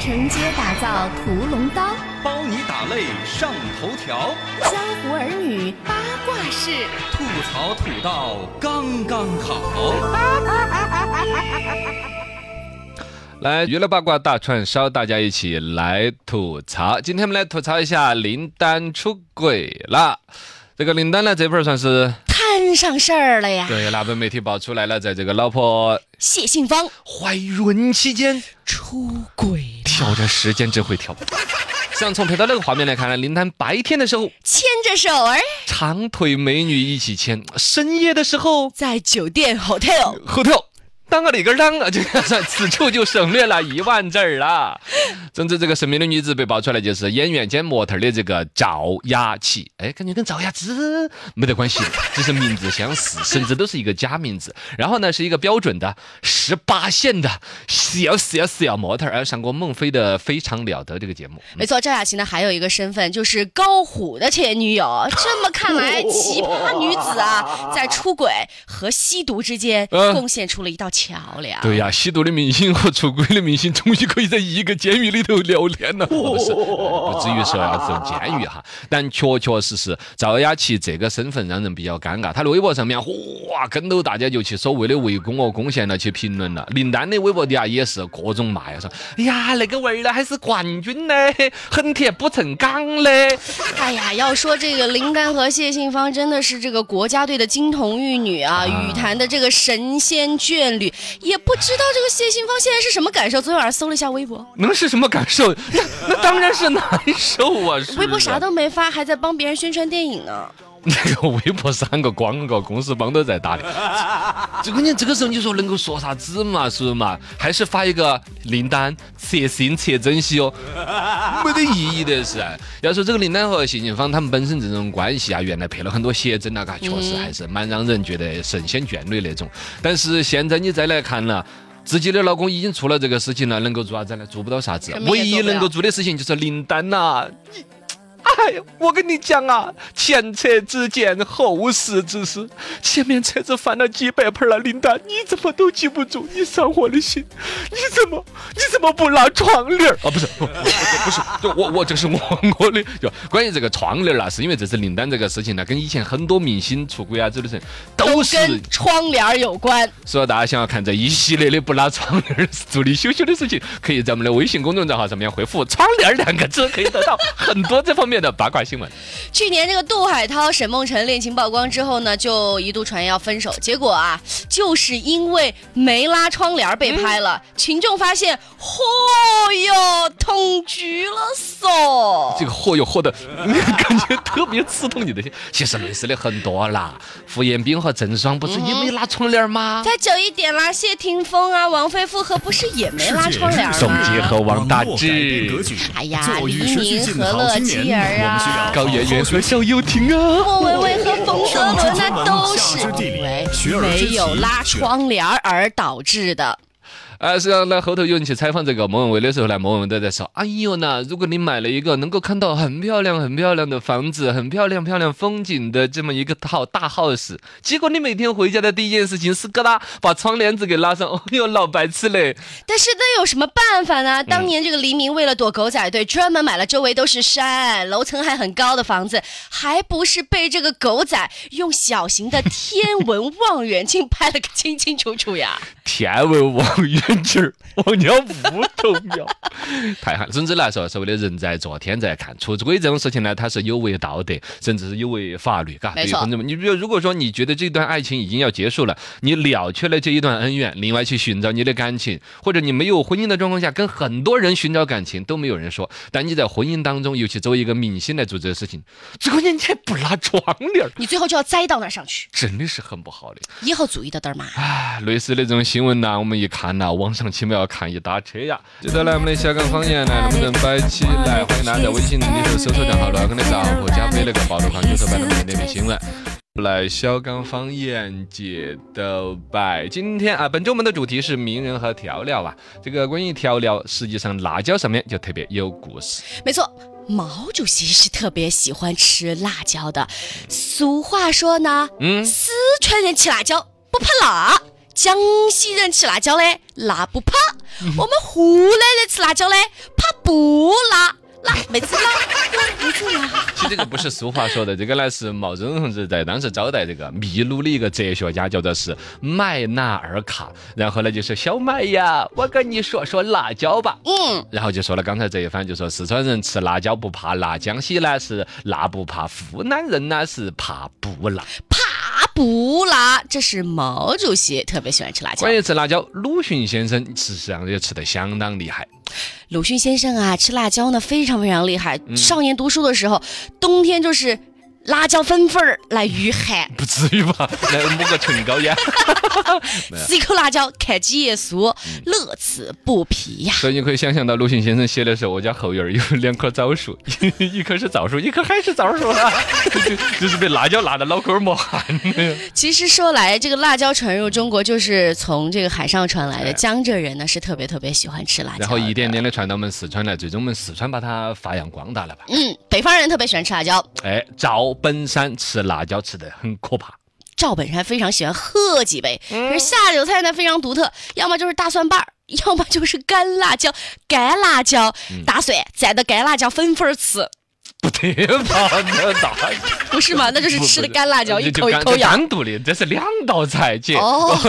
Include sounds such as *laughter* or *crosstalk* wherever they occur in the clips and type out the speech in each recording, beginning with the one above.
承接打造屠龙刀，包你打累上头条，江湖儿女八卦事，吐槽吐到刚刚好。*laughs* 来，娱乐八卦大串烧，大家一起来吐槽。今天我们来吐槽一下林丹出轨了。这个林丹呢，这会儿算是摊上事儿了呀。对，那被媒体爆出来了，在这个老婆谢杏芳怀孕期间出轨，挑战时间真会跳。像，从拍到那个画面来看呢，林丹白天的时候牵着手儿长腿美女一起牵，深夜的时候在酒店 hotel 后头。当个里根当啊，就此处就省略了一万字儿了。总之，这个神秘的女子被爆出来就是演员兼模特的这个赵雅琪。哎，感觉跟赵雅芝没得关系，只是名字相似，甚至都是一个假名字。然后呢，是一个标准的十八线的小小小模特而，上过孟非的《非常了得》这个节目。没错，赵雅琪呢还有一个身份就是高虎的前女友。这么看来，奇葩女子啊，在出轨和吸毒之间贡献出了一道桥梁。对呀，吸毒的明星和出轨的明星终于可以在一个监狱里头聊天了，不是，不至于说要走监狱哈，但确确实实赵雅琪这个身份让人比较尴尬。她的微博上面，哇，跟到大家就去所谓的围攻哦攻陷了去评论了。林丹的微博底下也是各种骂呀，说，哎呀，那个味儿呢还是冠军呢，*laughs* 很铁不成钢嘞。哎呀，要说这个林丹和谢杏芳真的是这个国家队的金童玉女啊，羽坛的这个神仙眷侣，也不知道这个谢杏芳现在是什么感受。昨天晚上搜了一下微博，能是什么感受？那那当然是难受啊！微博啥都没发，还在帮别人宣传电影呢。那个微博三个广告公司帮都在打的，*laughs* 这关键这个时候你说能够说啥子嘛？是不是嘛？还是发一个林丹测心测真析哦，*laughs* 没得意义的是。要说这个林丹和谢杏芳他们本身这种关系啊，原来配了很多写真啊，嘎，确实还是蛮让人觉得神仙眷侣那种。但是现在你再来看了。自己的老公已经出了这个事情了，能够做啥子呢？做不到啥子唯一能够做的事情就是林丹呐、你哎呀，我跟你讲啊，前车之鉴，后事之师。前面车子翻了几百盆了，林丹，你怎么都记不住？你伤我的心，你怎么你怎么不拉窗帘儿？啊，不是，不不不是，就我我这是我我的。就关于这个窗帘儿啊，是因为这次林丹这个事情呢，跟以前很多明星出轨啊，这的人都是。跟窗帘儿有关。所以大家想要看这一系列的不拉窗帘儿、足里羞羞的事情，可以在我们的微信公众账号上面回复“窗帘儿”两个字，可以得到很多这方面的八卦新闻。去年这个杜海涛、沈梦辰恋情曝光之后呢，就一度传言要分手，结果啊，就是因为没拉窗帘被拍了，群众发现，嚯哟，同居了嗦。这个嚯哟嚯的，*laughs* 感觉特别刺痛你的心。其实类似的很多啦，胡彦斌和郑爽不是也没拉窗帘吗？再久一点啦，谢霆锋啊，王菲复合不是也没拉窗帘吗宋吗？杰和王大网络改变格治，哎呀黎明好青何乐琪年，儿啊高圆圆和好好学小游艇啊。莫文蔚和冯德伦那都是没有拉窗帘而导致的。呃，实际上呢，后头有人去采访这个莫文蔚的时候呢，莫文蔚都在说：“哎呦呢，如果你买了一个能够看到很漂亮、很漂亮的房子、很漂亮、漂亮风景的这么一个套大 house，结果你每天回家的第一件事情是给他把窗帘子给拉上，哦哟，老白痴嘞！但是那有什么办法呢？当年这个黎明为了躲狗仔队，专门买了周围都是山、楼层还很高的房子，还不是被这个狗仔用小型的天文望远镜拍了个清清楚楚呀？*laughs* 天文望远镜儿 *laughs* 太狠！总之来说，所谓的人在做天在看，出轨这种事情呢，它是有违道德，甚至是有违法律，嘎。没错你比如如果说你觉得这段爱情已经要结束了，你了却了这一段恩怨，另外去寻找你的感情，或者你没有婚姻的状况下，跟很多人寻找感情都没有人说，但你在婚姻当中，尤其作为一个明星来做这个事情，最关键你还不拉窗帘儿，你最后就要栽到那儿上去，真的是很不好的。以后注意到点儿嘛。唉，类似的这种新闻呐，我们一看呐，网上起码要看一打车呀。接着来我们的小刚方言来，能不能摆起来？欢迎大家在微信里头搜索账号“罗根的账户”，加飞那个暴露狂九头版的每天的新闻。来，小刚方言解斗摆。今天啊，本周我们的主题是名人和调料啊。这个关于调料，实际上辣椒上面就特别有故事。没错，毛主席是特别喜欢吃辣椒的。俗话说呢，嗯，四川人吃辣椒不怕辣，江西人吃辣椒嘞辣不怕，我们湖南人吃辣辣椒嘞，怕不辣。辣，妹子辣。*laughs* 其实这个不是俗话说的，这个呢是毛泽东同志在当时招待这个秘鲁的一个哲学家，叫做是麦纳尔卡。然后呢就是小麦呀，我跟你说说辣椒吧。嗯，然后就说了刚才这一番，就说四川人吃辣椒不怕辣，江西呢是辣不怕，湖南人呢是怕不辣。怕不辣，这是毛主席特别喜欢吃辣椒关。于吃辣椒，鲁迅先生事实上也吃得相当厉害。鲁迅先生啊，吃辣椒呢非常非常厉害。嗯少年读书的时候，冬天就是辣椒粉粉儿来御寒，不至于吧？*laughs* 来抹个唇膏呀。*laughs* 吃一口辣椒看几页书，嗯乐此不疲呀。所以你可以想象到鲁迅先生写的时候，我家后院儿有两棵枣树，*laughs* 一棵是枣树，一棵还是枣树啊，就就是被辣椒辣得脑壳儿冒汗的。其实说来，这个辣椒传入中国就是从这个海上传来的。江浙人呢是特别特别喜欢吃辣椒，然后一点点。的传到我们四川来，最终我们四川把它发扬光大了吧？嗯，北方人特别喜欢吃辣椒。哎，赵本山吃辣椒吃的很可怕。赵本山非常喜欢喝几杯，嗯可是下酒菜呢非常独特，要么就是大蒜瓣儿，*laughs* 要么就是干辣椒、干辣椒、嗯大蒜蘸的干辣椒粉粉儿吃，不得吧？那大不是嘛？那就是吃的干辣椒，一口一口咬。单独的，这是两道菜，姐。哦 *laughs*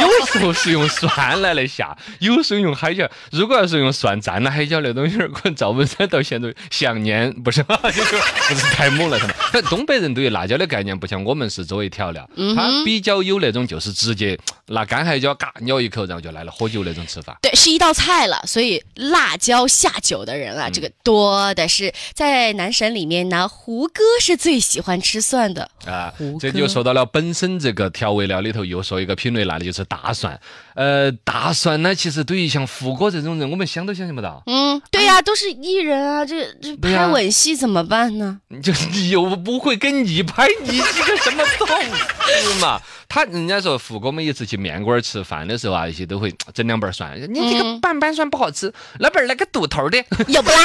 有时候是用蒜来来下，有时候用海椒。如果要是用蒜蘸了海椒那东西儿，可能赵本山到现在想念不是，*laughs* 就是不是太猛了，是东北人对于辣椒的概念不像我们是作为调料，嗯他比较有那种就是直接拿干海椒嘎咬一口，然后就来了喝酒那种吃法。对，是一道菜了，所以辣椒下酒的人嗯啊，这个多的是。在男神里面呢，胡歌是最喜欢吃蒜的。啊，这就说到了本身这个调味料里头，又说一个品类，那就是大蒜。呃，大蒜呢，其实对于像胡歌这种人，我们想都想象不到。嗯，对呀、都是艺人啊，这这拍吻戏怎么办呢？*laughs* 就是你又不会跟你拍，你是个什么动物嘛？他人家说胡哥每一次去面馆儿吃饭的时候啊，一些都会整两瓣儿蒜。你这个嗯板板蒜不好吃，那边儿那个肚头儿的要不啦？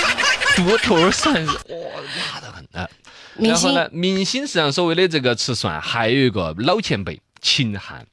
肚头儿蒜是哇 *laughs* 辣得很啊。然后呢，明星实际上所谓的这个吃蒜，还有一个老前辈秦汉。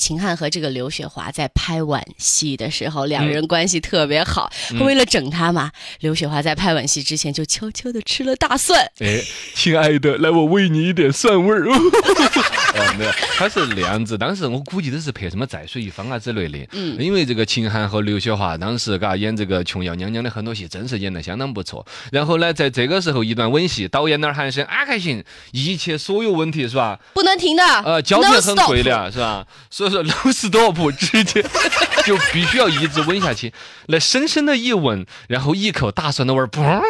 秦汉和这个刘雪华在拍吻戏的时候，两嗯人关系特别好。为了整他嘛，刘雪华在拍吻戏之前就悄悄的吃了大蒜。哎，亲爱的，来我喂你一点蒜味儿。*laughs* 哦，没有，他是那样子。当时我估计都是拍什么在水一方啊之类的。嗯因为这个秦汉和刘雪华当时嘎演这个琼瑶娘娘的很多戏，真是演得相当不错。然后呢，在这个时候一段吻戏，导演那儿喊声啊还行，一切所有问题是吧？不能停的，呃，胶片很贵的啊，是吧？所以说 no stop 直接 *laughs* 就必须要一直吻下去，那深深的一吻，然后一口大蒜的味儿，砰，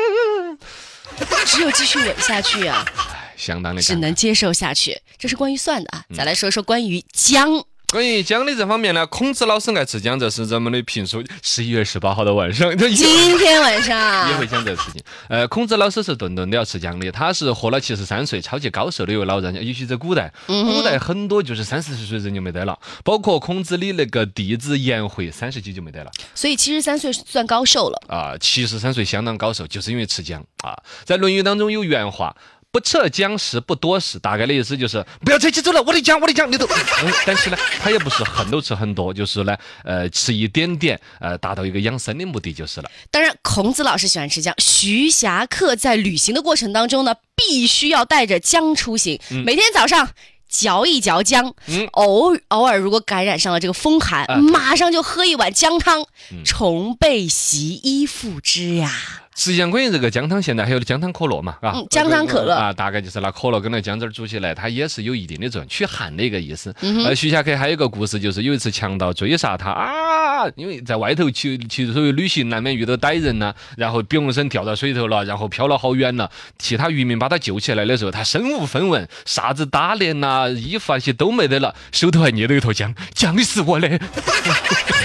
*laughs* 只有继续吻下去啊，相当的。只能接受下去。这是关于蒜的啊，嗯再来说说关于姜。关于姜的这方面呢，孔子老师爱吃姜，这是咱们的评书。十一月十八号的晚上，今天晚上 *laughs* 也会讲这个事情。呃，孔子老师是顿顿都要吃姜的，他是活了七十三岁，超级高寿的一位老人家。尤其在古代，古代很多就是三四十岁人就没得了，包括孔子的那个弟子颜回，三十几就没得了。所以七十三岁算高寿了。啊，七十三岁相当高寿，就是因为吃姜啊。在《论语》当中有原话。不测姜食不多食，大概的意思就是不要扯起走了，我的姜，我的姜，你都。*laughs* 嗯，但是呢，他也不是很都吃很多，就是呢，呃，吃一点点，呃，达到一个养生的目的就是了。当然，孔子老师喜欢吃姜。徐霞客在旅行的过程当中呢，必须要带着姜出行，每天早上。嚼一嚼姜，嗯偶偶尔如果感染上了这个风寒，马上就喝一碗姜汤，重被袭衣复之呀。实际上，关于这个姜汤，现在还有姜汤可乐嘛，啊嗯，姜汤可乐啊，大概就是拿可乐跟那姜汁儿煮起来，它也是有一定的作用，驱寒的一个意思。嗯呃，徐霞客还有一个故事，就是有一次强盗追杀他啊，因为在外头去去所谓旅行，难免遇到歹人呐、然后比身掉到水头了，然后飘了好远了，其他渔民把他救起来的时候，他身无分文，啥子打脸呐、衣服啊些都没得了，手头还捏着一坨姜，姜是我的。*laughs*